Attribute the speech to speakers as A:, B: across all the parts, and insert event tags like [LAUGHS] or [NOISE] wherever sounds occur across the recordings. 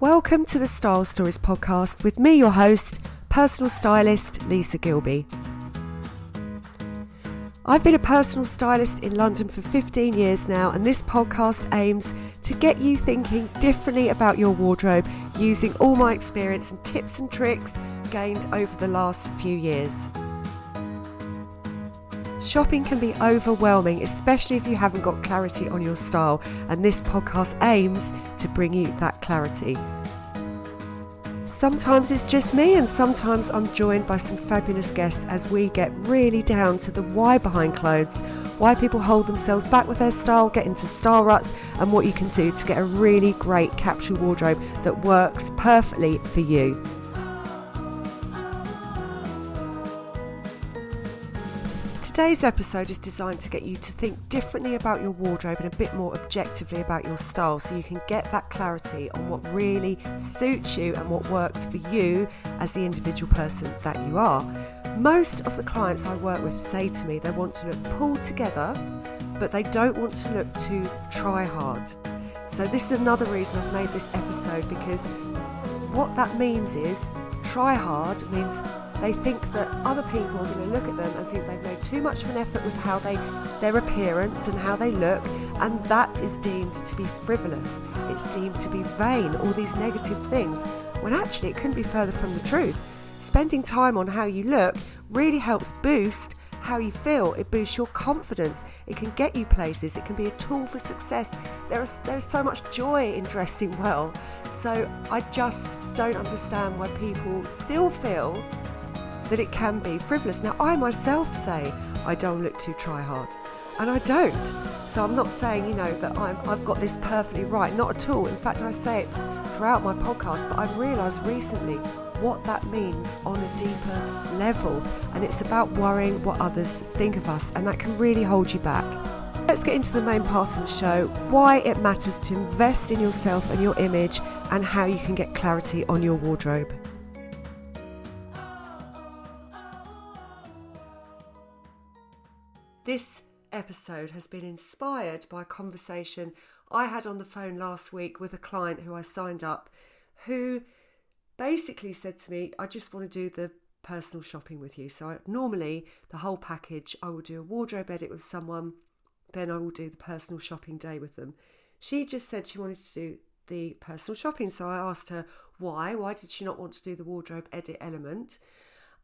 A: Welcome to the Style Stories podcast with me, your host, personal stylist Lisa Gilby. I've been a personal stylist in London for 15 years now, and this podcast aims to get you thinking differently about your wardrobe using all my experience and tips and tricks gained over the last few years. Shopping can be overwhelming, especially if you haven't got clarity on your style, and this podcast aims to bring you that clarity. Sometimes it's just me, and sometimes I'm joined by some fabulous guests as we get really down to the why behind clothes, why people hold themselves back with their style, get into style ruts, and what you can do to get a really great capsule wardrobe that works perfectly for you. Today's episode is designed to get you to think differently about your wardrobe and a bit more objectively about your style so you can get that clarity on what really suits you and what works for you as the individual person that you are. Most of the clients I work with say to me they want to look pulled together, but they don't want to look too try hard. So, this is another reason I've made this episode because what that means is try hard means they think that other people are going to look at them and think they've made too much of an effort with how they their appearance and how they look and that is deemed to be frivolous. It's deemed to be vain all these negative things when actually it couldn't be further from the truth. Spending time on how you look really helps boost how you feel. It boosts your confidence. It can get you places. It can be a tool for success. There is there's so much joy in dressing well. So i just don't understand why people still feel that it can be frivolous. Now, I myself say I don't look too try hard, and I don't. So I'm not saying, you know, that I'm, I've got this perfectly right. Not at all. In fact, I say it throughout my podcast, but I've realised recently what that means on a deeper level. And it's about worrying what others think of us, and that can really hold you back. Let's get into the main part of the show why it matters to invest in yourself and your image, and how you can get clarity on your wardrobe. This episode has been inspired by a conversation I had on the phone last week with a client who I signed up who basically said to me, I just want to do the personal shopping with you. So I, normally the whole package, I will do a wardrobe edit with someone, then I will do the personal shopping day with them. She just said she wanted to do the personal shopping. So I asked her why. Why did she not want to do the wardrobe edit element?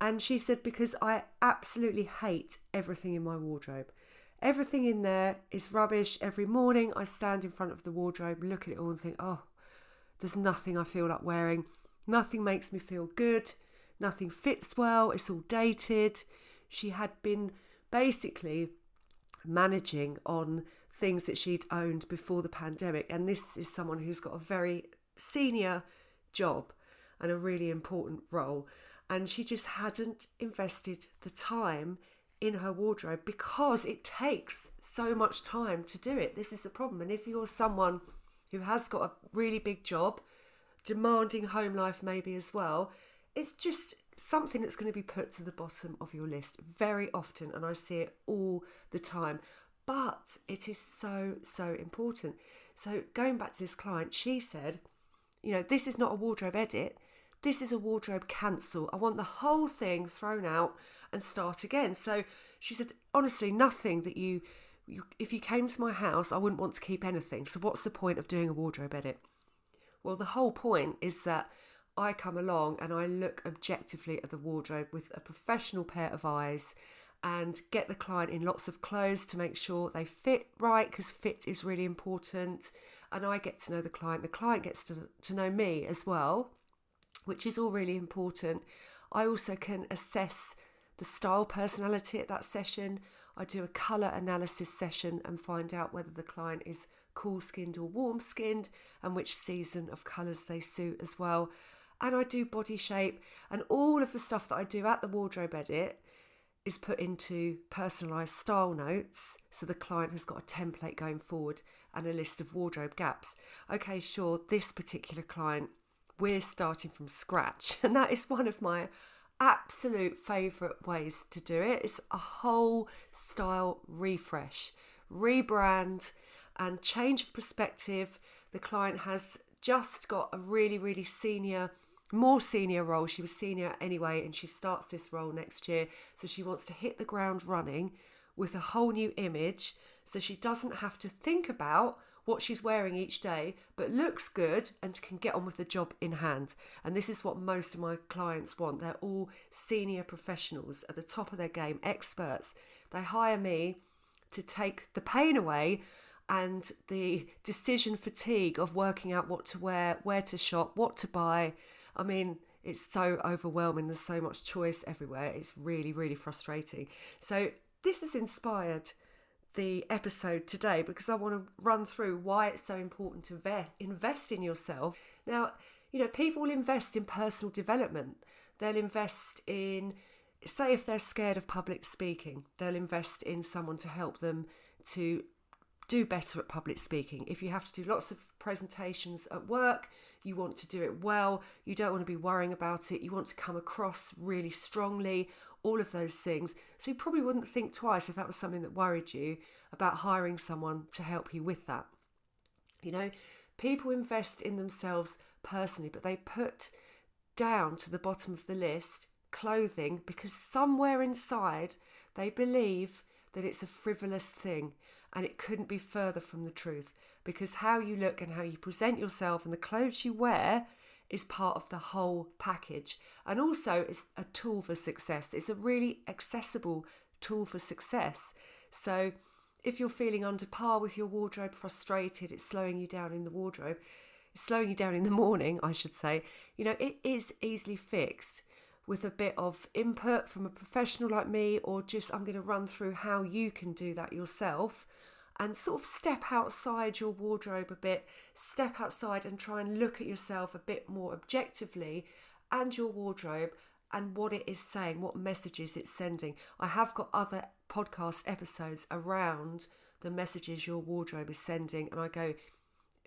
A: And she said, because I absolutely hate everything in my wardrobe. Everything in there is rubbish. Every morning I stand in front of the wardrobe, look at it all, and think, oh, there's nothing I feel like wearing. Nothing makes me feel good. Nothing fits well. It's all dated. She had been basically managing on things that she'd owned before the pandemic. And this is someone who's got a very senior job and a really important role and she just hadn't invested the time in her wardrobe because it takes so much time to do it. This is the problem. And if you're someone who has got a really big job, demanding home life maybe as well, it's just something that's going to be put to the bottom of your list very often. And I see it all the time. But it is so, so important. So going back to this client, she said, you know, this is not a wardrobe edit this is a wardrobe cancel. I want the whole thing thrown out and start again. So she said, honestly, nothing that you, you, if you came to my house, I wouldn't want to keep anything. So what's the point of doing a wardrobe edit? Well, the whole point is that I come along and I look objectively at the wardrobe with a professional pair of eyes and get the client in lots of clothes to make sure they fit right because fit is really important. And I get to know the client, the client gets to, to know me as well which is all really important. I also can assess the style personality at that session. I do a colour analysis session and find out whether the client is cool skinned or warm skinned and which season of colours they suit as well. And I do body shape and all of the stuff that I do at the wardrobe edit is put into personalised style notes so the client has got a template going forward and a list of wardrobe gaps. Okay, sure, this particular client we're starting from scratch. [LAUGHS] And that is one of my absolute favourite ways to do it. It's a whole style refresh, rebrand, and change of perspective. The client has just got a really, really senior, more senior role. She was senior anyway, and she starts this role next year. So she wants to hit the ground running with a whole new image so she doesn't have to think about what she's wearing each day, but looks good and can get on with the job in hand. And this is what most of my clients want. They're all senior professionals at the top of their game, experts. They hire me to take the pain away and the decision fatigue of working out what to wear, where to shop, what to buy. I mean, it's so overwhelming. There's so much choice everywhere. It's really, really frustrating. So, this is inspired the episode today because I want to run through why it's so important to ve- invest in yourself. Now, you know, people will invest in personal development. They'll invest in, say, if they're scared of public speaking, they'll invest in someone to help them to do better at public speaking. If you have to do lots of presentations at work, you want to do it well, you don't want to be worrying about it, you want to come across really strongly, all of those things. So you probably wouldn't think twice if that was something that worried you about hiring someone to help you with that. You know, people invest in themselves personally, but they put down to the bottom of the list clothing because somewhere inside they believe that it's a frivolous thing and it couldn't be further from the truth because how you look and how you present yourself and the clothes you wear is part of the whole package. And also, it's a tool for success. It's a really accessible tool for success. So, if you're feeling under par with your wardrobe, frustrated, it's slowing you down in the wardrobe, it's slowing you down in the morning, I should say, you know, it is easily fixed with a bit of input from a professional like me, or just I'm going to run through how you can do that yourself and sort of step outside your wardrobe a bit, step outside and try and look at yourself a bit more objectively and your wardrobe and what it is saying, what messages it's sending. I have got other podcast episodes around the messages your wardrobe is sending, and I go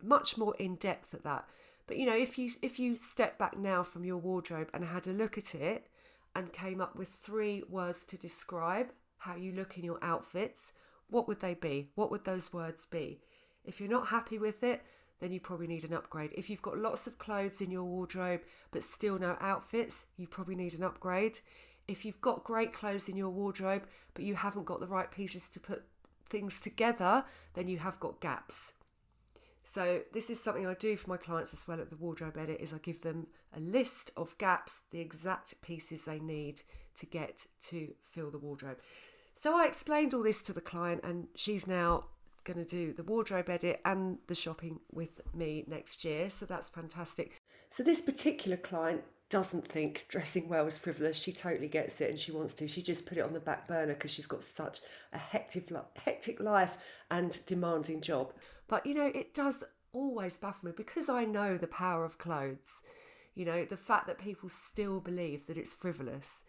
A: much more in depth at that. But you know, if you if you step back now from your wardrobe and had a look at it and came up with three words to describe how you look in your outfits, what would they be? What would those words be? If you're not happy with it, then you probably need an upgrade. If you've got lots of clothes in your wardrobe but still no outfits, you probably need an upgrade. If you've got great clothes in your wardrobe but you haven't got the right pieces to put things together, then you have got gaps. So this is something I do for my clients as well at the wardrobe edit is I give them a list of gaps, the exact pieces they need to get to fill the wardrobe. So I explained all this to the client, and she's now going to do the wardrobe edit and the shopping with me next year. So that's fantastic. So this particular client doesn't think dressing well is frivolous. She totally gets it and she wants to. She just put it on the back burner because she's got such a hectic, hectic life and demanding job. But you know, it does always baffle me because I know the power of clothes. You know, the fact that people still believe that it's frivolous.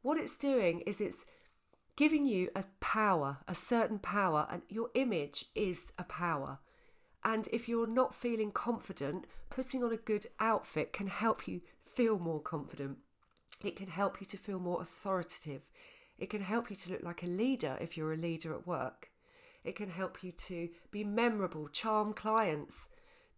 A: What it's doing is it's giving you a power, a certain power, and your image is a power. And if you're not feeling confident, putting on a good outfit can help you feel more confident. It can help you to feel more authoritative. It can help you to look like a leader if you're a leader at work. It can help you to be memorable, charm clients,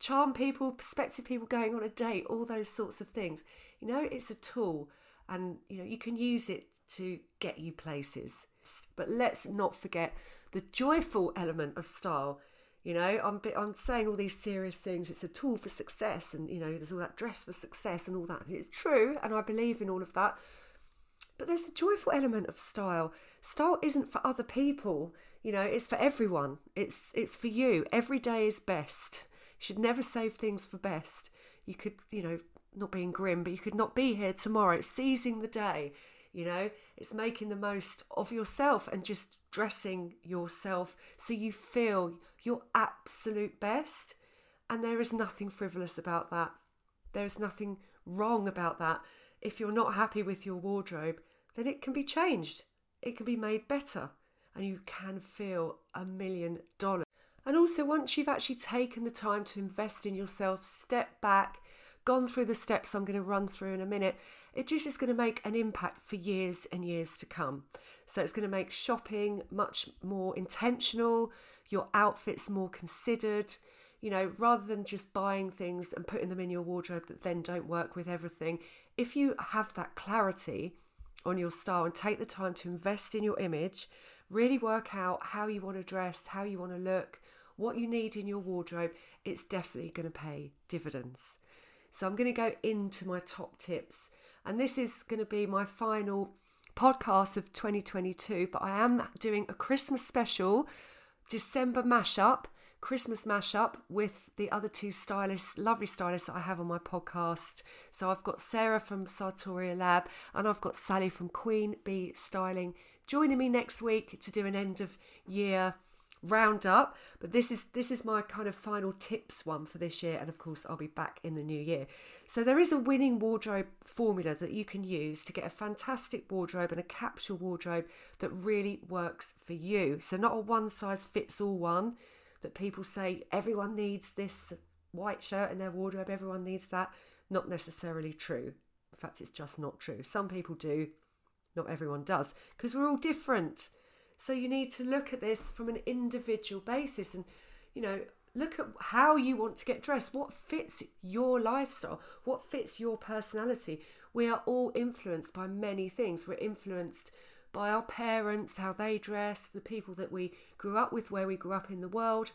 A: charm people, prospective people going on a date, all those sorts of things. You know, it's a tool and you know you can use it to get you places. But let's not forget the joyful element of style. You know, I'm I'm saying all these serious things. It's a tool for success, and you know, there's all that dress for success and all that. It's true, and I believe in all of that. But there's a joyful element of style. Style isn't for other people. You know, it's for everyone. It's it's for you. Every day is best. You should never save things for best. You could, you know, not being grim, but you could not be here tomorrow. It's seizing the day. You know, it's making the most of yourself and just dressing yourself so you feel your absolute best. And there is nothing frivolous about that. There is nothing wrong about that. If you're not happy with your wardrobe, then it can be changed. It can be made better. And you can feel a million dollars. And also, once you've actually taken the time to invest in yourself, step back, gone through the steps I'm going to run through in a minute, it just is going to make an impact for years and years to come. So it's going to make shopping much more intentional, your outfits more considered. you know, rather than just buying things and putting them in your wardrobe that then don't work with everything, if you have that clarity on your style and take the time to invest in your image, really work out how you want to dress, how you want to look, what you need in your wardrobe, it's definitely going to pay dividends. So I'm going to go into my top tips, and this is going to be my final podcast of 2022, but I am doing a Christmas special, December mashup Christmas mashup with the other two stylists, lovely stylists that I have on my podcast. So I've got Sarah from Sartoria Lab and I've got Sally from Queen Bee Styling joining me next week to do an end of year roundup. But this is this is my kind of final tips one for this year, and of course I'll be back in the new year. So there is a winning wardrobe formula that you can use to get a fantastic wardrobe and a capsule wardrobe that really works for you. So not a one size fits all one that people say everyone needs this white shirt in their wardrobe, everyone needs that. Not necessarily true. In fact, it's just not true. Some people do, not everyone does, because we're all different. So you need to look at this from an individual basis and, you know, look at how you want to get dressed, what fits your lifestyle, what fits your personality. We are all influenced by many things. We're influenced by our parents, how they dress, the people that we grew up with, where we grew up in the world.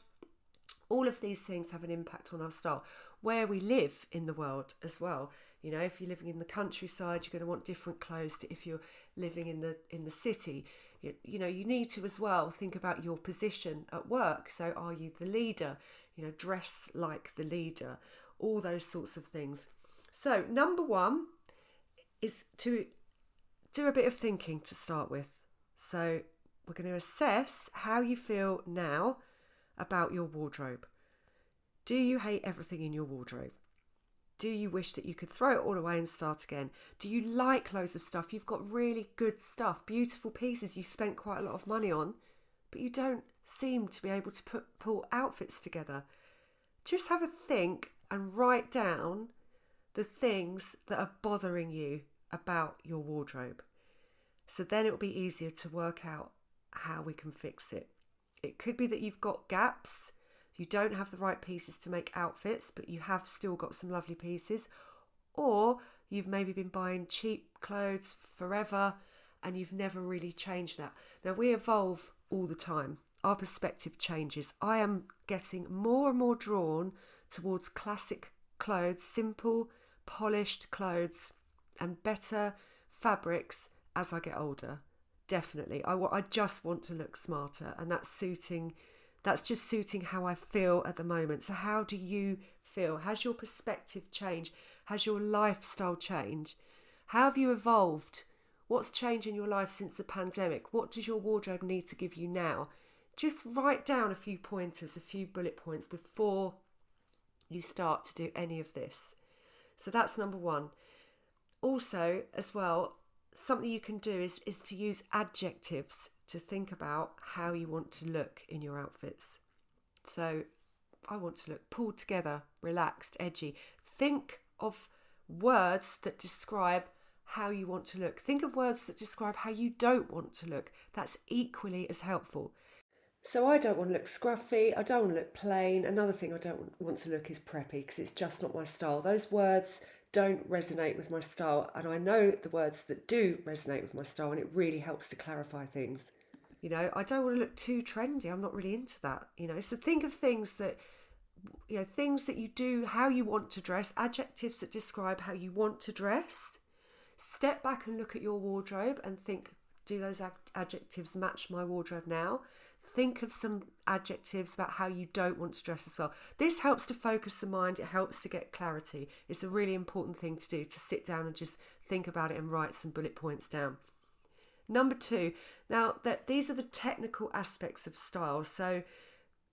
A: All of these things have an impact on our style. Where we live in the world as well. You know, if you're living in the countryside, you're going to want different clothes to if you're living in the in the city. You, know, you need to as well think about your position at work. So, are you the leader? You know, dress like the leader. All those sorts of things. So, number one is to do a bit of thinking to start with. So, we're going to assess how you feel now about your wardrobe. Do you hate everything in your wardrobe? Do you wish that you could throw it all away and start again? Do you like loads of stuff? You've got really good stuff, beautiful pieces you spent quite a lot of money on, but you don't seem to be able to put pull outfits together. Just have a think and write down the things that are bothering you about your wardrobe. So then it will be easier to work out how we can fix it. It could be that you've got gaps, you don't have the right pieces to make outfits, but you have still got some lovely pieces, or you've maybe been buying cheap clothes forever and you've never really changed that. Now, we evolve all the time, our perspective changes. I am getting more and more drawn towards classic clothes, simple, polished clothes, and better fabrics as I get older. Definitely. I, I just want to look smarter, and that's suiting. That's just suiting how I feel at the moment. So, how do you feel? Has your perspective changed? Has your lifestyle changed? How have you evolved? What's changed in your life since the pandemic? What does your wardrobe need to give you now? Just write down a few pointers, a few bullet points before you start to do any of this. So that's number one. Also, as well, something you can do is, is to use adjectives to think about how you want to look in your outfits. So I want to look pulled together, relaxed, edgy. Think of words that describe how you want to look. Think of words that describe how you don't want to look. That's equally as helpful. So I don't want to look scruffy, I don't want to look plain. Another thing I don't want to look is preppy because it's just not my style. Those words don't resonate with my style, and I know the words that do resonate with my style, and it really helps to clarify things. You know, I don't want to look too trendy. I'm not really into that. You know, so think of things that you know, things that you do, how you want to dress, adjectives that describe how you want to dress. Step back and look at your wardrobe and think, do those ad- adjectives match my wardrobe now? think of some adjectives about how you don't want to dress as well. This helps to focus the mind, it helps to get clarity. It's a really important thing to do to sit down and just think about it and write some bullet points down. Number two, now that these are the technical aspects of style. So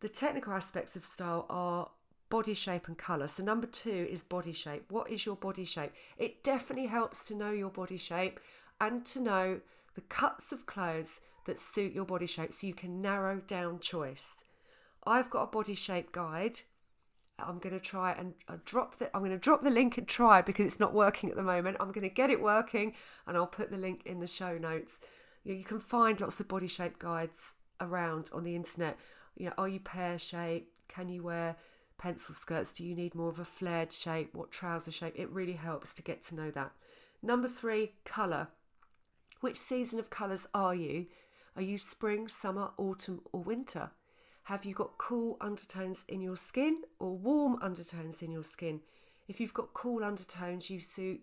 A: the technical aspects of style are body shape and colour. So number two is body shape. What is your body shape? It definitely helps to know your body shape and to know the cuts of clothes that suit your body shape so you can narrow down choice. I've got a body shape guide. I'm going to try and uh, drop the I'm going to drop the link and try because it's not working at the moment. I'm going to get it working and I'll put the link in the show notes. You, know, you can find lots of body shape guides around on the internet. You know, are you pear shape? Can you wear pencil skirts? Do you need more of a flared shape? What trouser shape? It really helps to get to know that. Number three, colour. Which season of colours are you? Are you spring, summer, autumn, or winter? Have you got cool undertones in your skin or warm undertones in your skin? If you've got cool undertones, you suit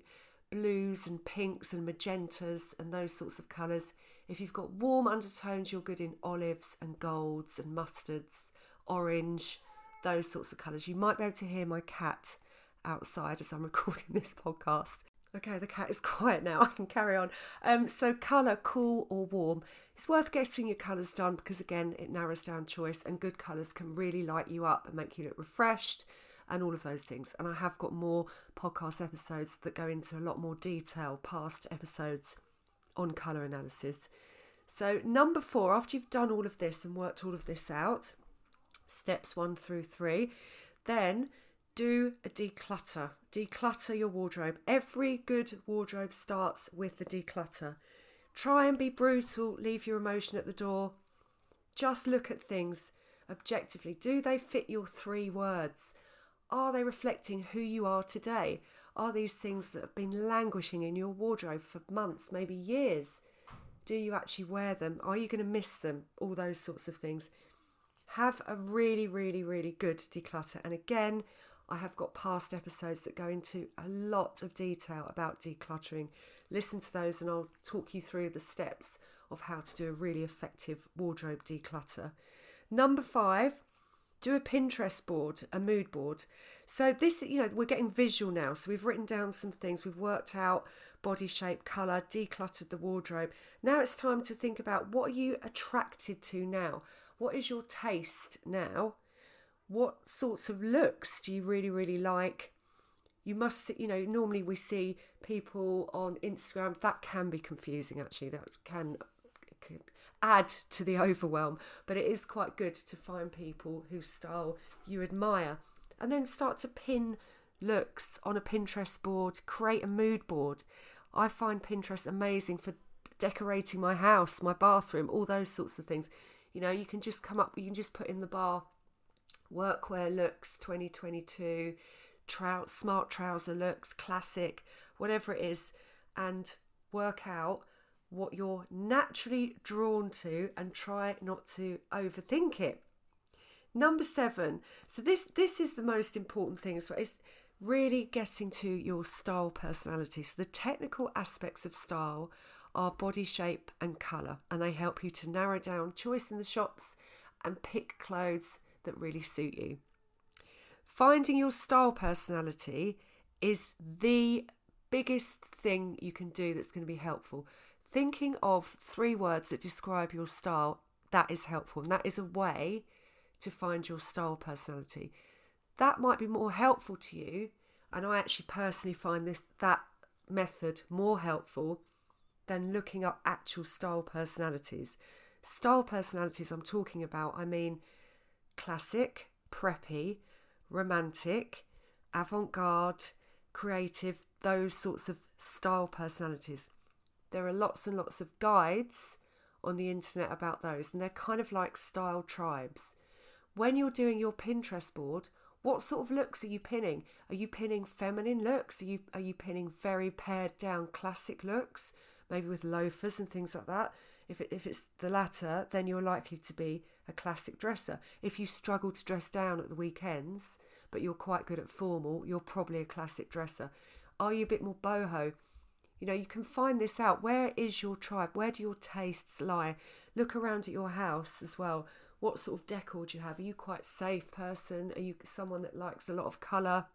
A: blues and pinks and magentas and those sorts of colours. If you've got warm undertones, you're good in olives and golds and mustards, orange, those sorts of colours. You might be able to hear my cat outside as I'm [LAUGHS] recording this podcast. Okay, the cat is [LAUGHS] quiet now. I can carry on. Um, so, colour, cool or warm. It's worth getting your colours done because, again, it narrows down choice, and good colours can really light you up and make you look refreshed and all of those things. And I have got more podcast episodes that go into a lot more detail, past episodes on colour analysis. So, number four, after you've done all of this and worked all of this out, steps one through three, then do a declutter. Declutter your wardrobe. Every good wardrobe starts with the declutter. Try and be brutal, leave your emotion at the door. Just look at things objectively. Do they fit your three words? Are they reflecting who you are today? Are these things that have been languishing in your wardrobe for months, maybe years? Do you actually wear them? Are you going to miss them? All those sorts of things. Have a really, really, really good declutter. And again, I have got past episodes that go into a lot of detail about decluttering. Listen to those and I'll talk you through the steps of how to do a really effective wardrobe declutter. Number five, do a Pinterest board, a mood board. So this, you know, we're getting visual now. So we've written down some things, we've worked out body shape, colour, decluttered the wardrobe. Now it's time to think about what are you attracted to now? What is your taste now? What sorts of looks do you really, really like? You must, you know, normally we see people on Instagram, that can be confusing actually, that can, add to the [LAUGHS] overwhelm, but it is quite good to find people whose style you admire and then start to pin looks on a Pinterest board, create a mood board. I find Pinterest amazing for decorating my house, my bathroom, all those sorts of things. You know, you can just come up, you can just put in the bar workwear looks 2022, trou- smart trouser looks, classic, whatever it is, and work out what you're naturally drawn to and try not to overthink it. Number seven. So this this is the most important thing well. Is really getting to your style personality. So the technical aspects of style are body shape and colour, and they help you to narrow down choice in the shops and pick clothes that really suit you. Finding your style personality is the biggest thing you can do that's going to be helpful. Thinking of three words that describe your style, that is helpful. And that is a way to find your style personality. That might be more helpful to you. And I actually personally find this that method more helpful than looking up actual style personalities. Style personalities I'm talking about, I mean classic, preppy, romantic, avant garde, creative, those sorts of style personalities. There are lots and lots of guides on the internet about those, and they're kind of like style tribes. When you're doing your Pinterest board, what sort of looks are you pinning? Are you pinning feminine looks? Are you are you pinning very pared down classic looks, maybe with loafers and things like that? If, it, if it's the latter, then you're likely to be a classic dresser. If you struggle to dress down at the weekends, but you're quite good at formal, you're probably a classic dresser. Are you a bit more boho? You know, you can find this out. Where is your tribe? Where do your tastes lie? Look around at your house as well. What sort of decor do you have? Are you quite safe person? Are you someone that likes a lot of colour?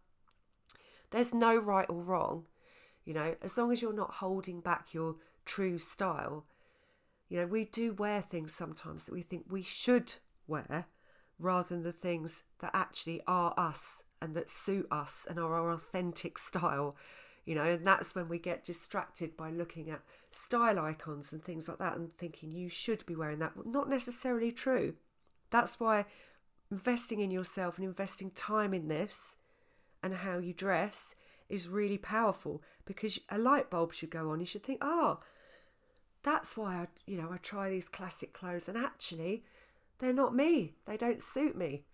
A: There's no right or wrong. You know, as long as you're not holding back your true style, you know, we do wear things sometimes that we think we should wear rather than the things that actually are us and that suit us and are our authentic style. You know, and that's when we get distracted by looking at style icons and things like that and thinking you should be wearing that. Not necessarily true. That's why investing in yourself and investing time in this and how you dress is really powerful because a light bulb should go on. You should think, oh, that's why I, you know, I try these classic clothes and actually they're not me. They don't suit me.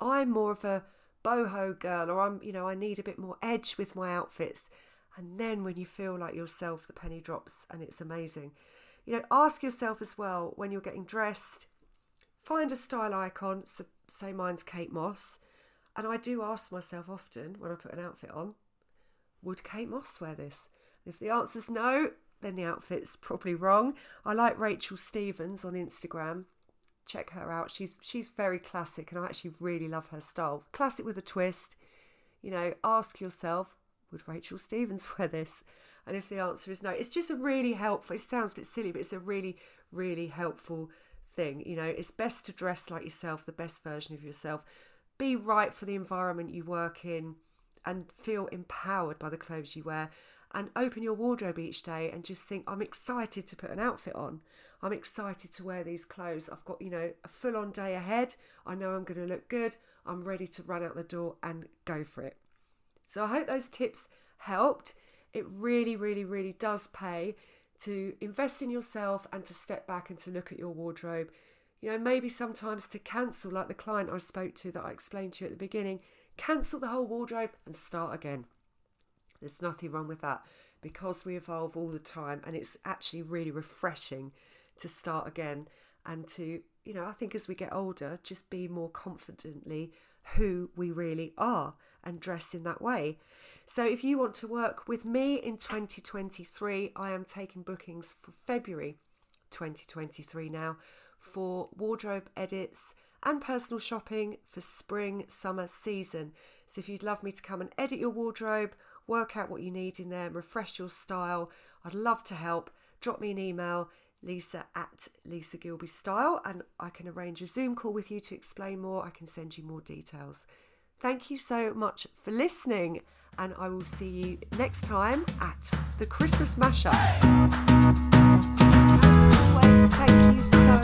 A: I'm more of a boho girl or I'm, you know, I need a bit more edge with my outfits. And then when you feel like yourself, the penny drops and it's amazing. You know, ask yourself as well when you're getting dressed, find a style icon. So say mine's Kate Moss. And I do ask myself often when I put an outfit on, would Kate Moss wear this? If the answer's no, then the outfit's probably wrong. I like Rachel Stevens on Instagram. Check her out. She's she's very classic and I actually really love her style. Classic with a twist. You know, ask yourself, would Rachel Stevens [LAUGHS] wear this? And if the answer is no, it's just a really helpful it sounds a bit silly, but it's a really, really helpful thing. You know, it's best to dress like yourself, the best version of yourself. Be right for the environment you work in and feel empowered by the clothes you wear. And open your wardrobe each day and just think, I'm excited to put an outfit on. I'm excited to wear these clothes. I've got, you know, a full on day ahead. I know I'm going to look good. I'm ready to run out the door and go for it. So I hope those tips helped. It really, really, really does pay to invest in yourself and to step back and to look at your wardrobe. You know, maybe sometimes to cancel, like the client I spoke to that I explained to you at the beginning, cancel the whole wardrobe and start again. There's nothing wrong with that because we evolve all the time and it's actually really refreshing to start again and to, you know, I think as we get older, just be more confidently who we really are and dress in that way. So if you want to work with me in 2023, I am taking bookings for February 2023 now for wardrobe edits and personal shopping for spring summer season. So if you'd love me to come and edit your wardrobe, work out what you need in there, refresh your style, I'd love to help. Drop me an email lisa at Lisa Gilby Style, and I can arrange a Zoom call with you to explain more. I can send you more details. Thank you so much for listening, and I will see you next time at the Christmas Mashup. As always, thank you so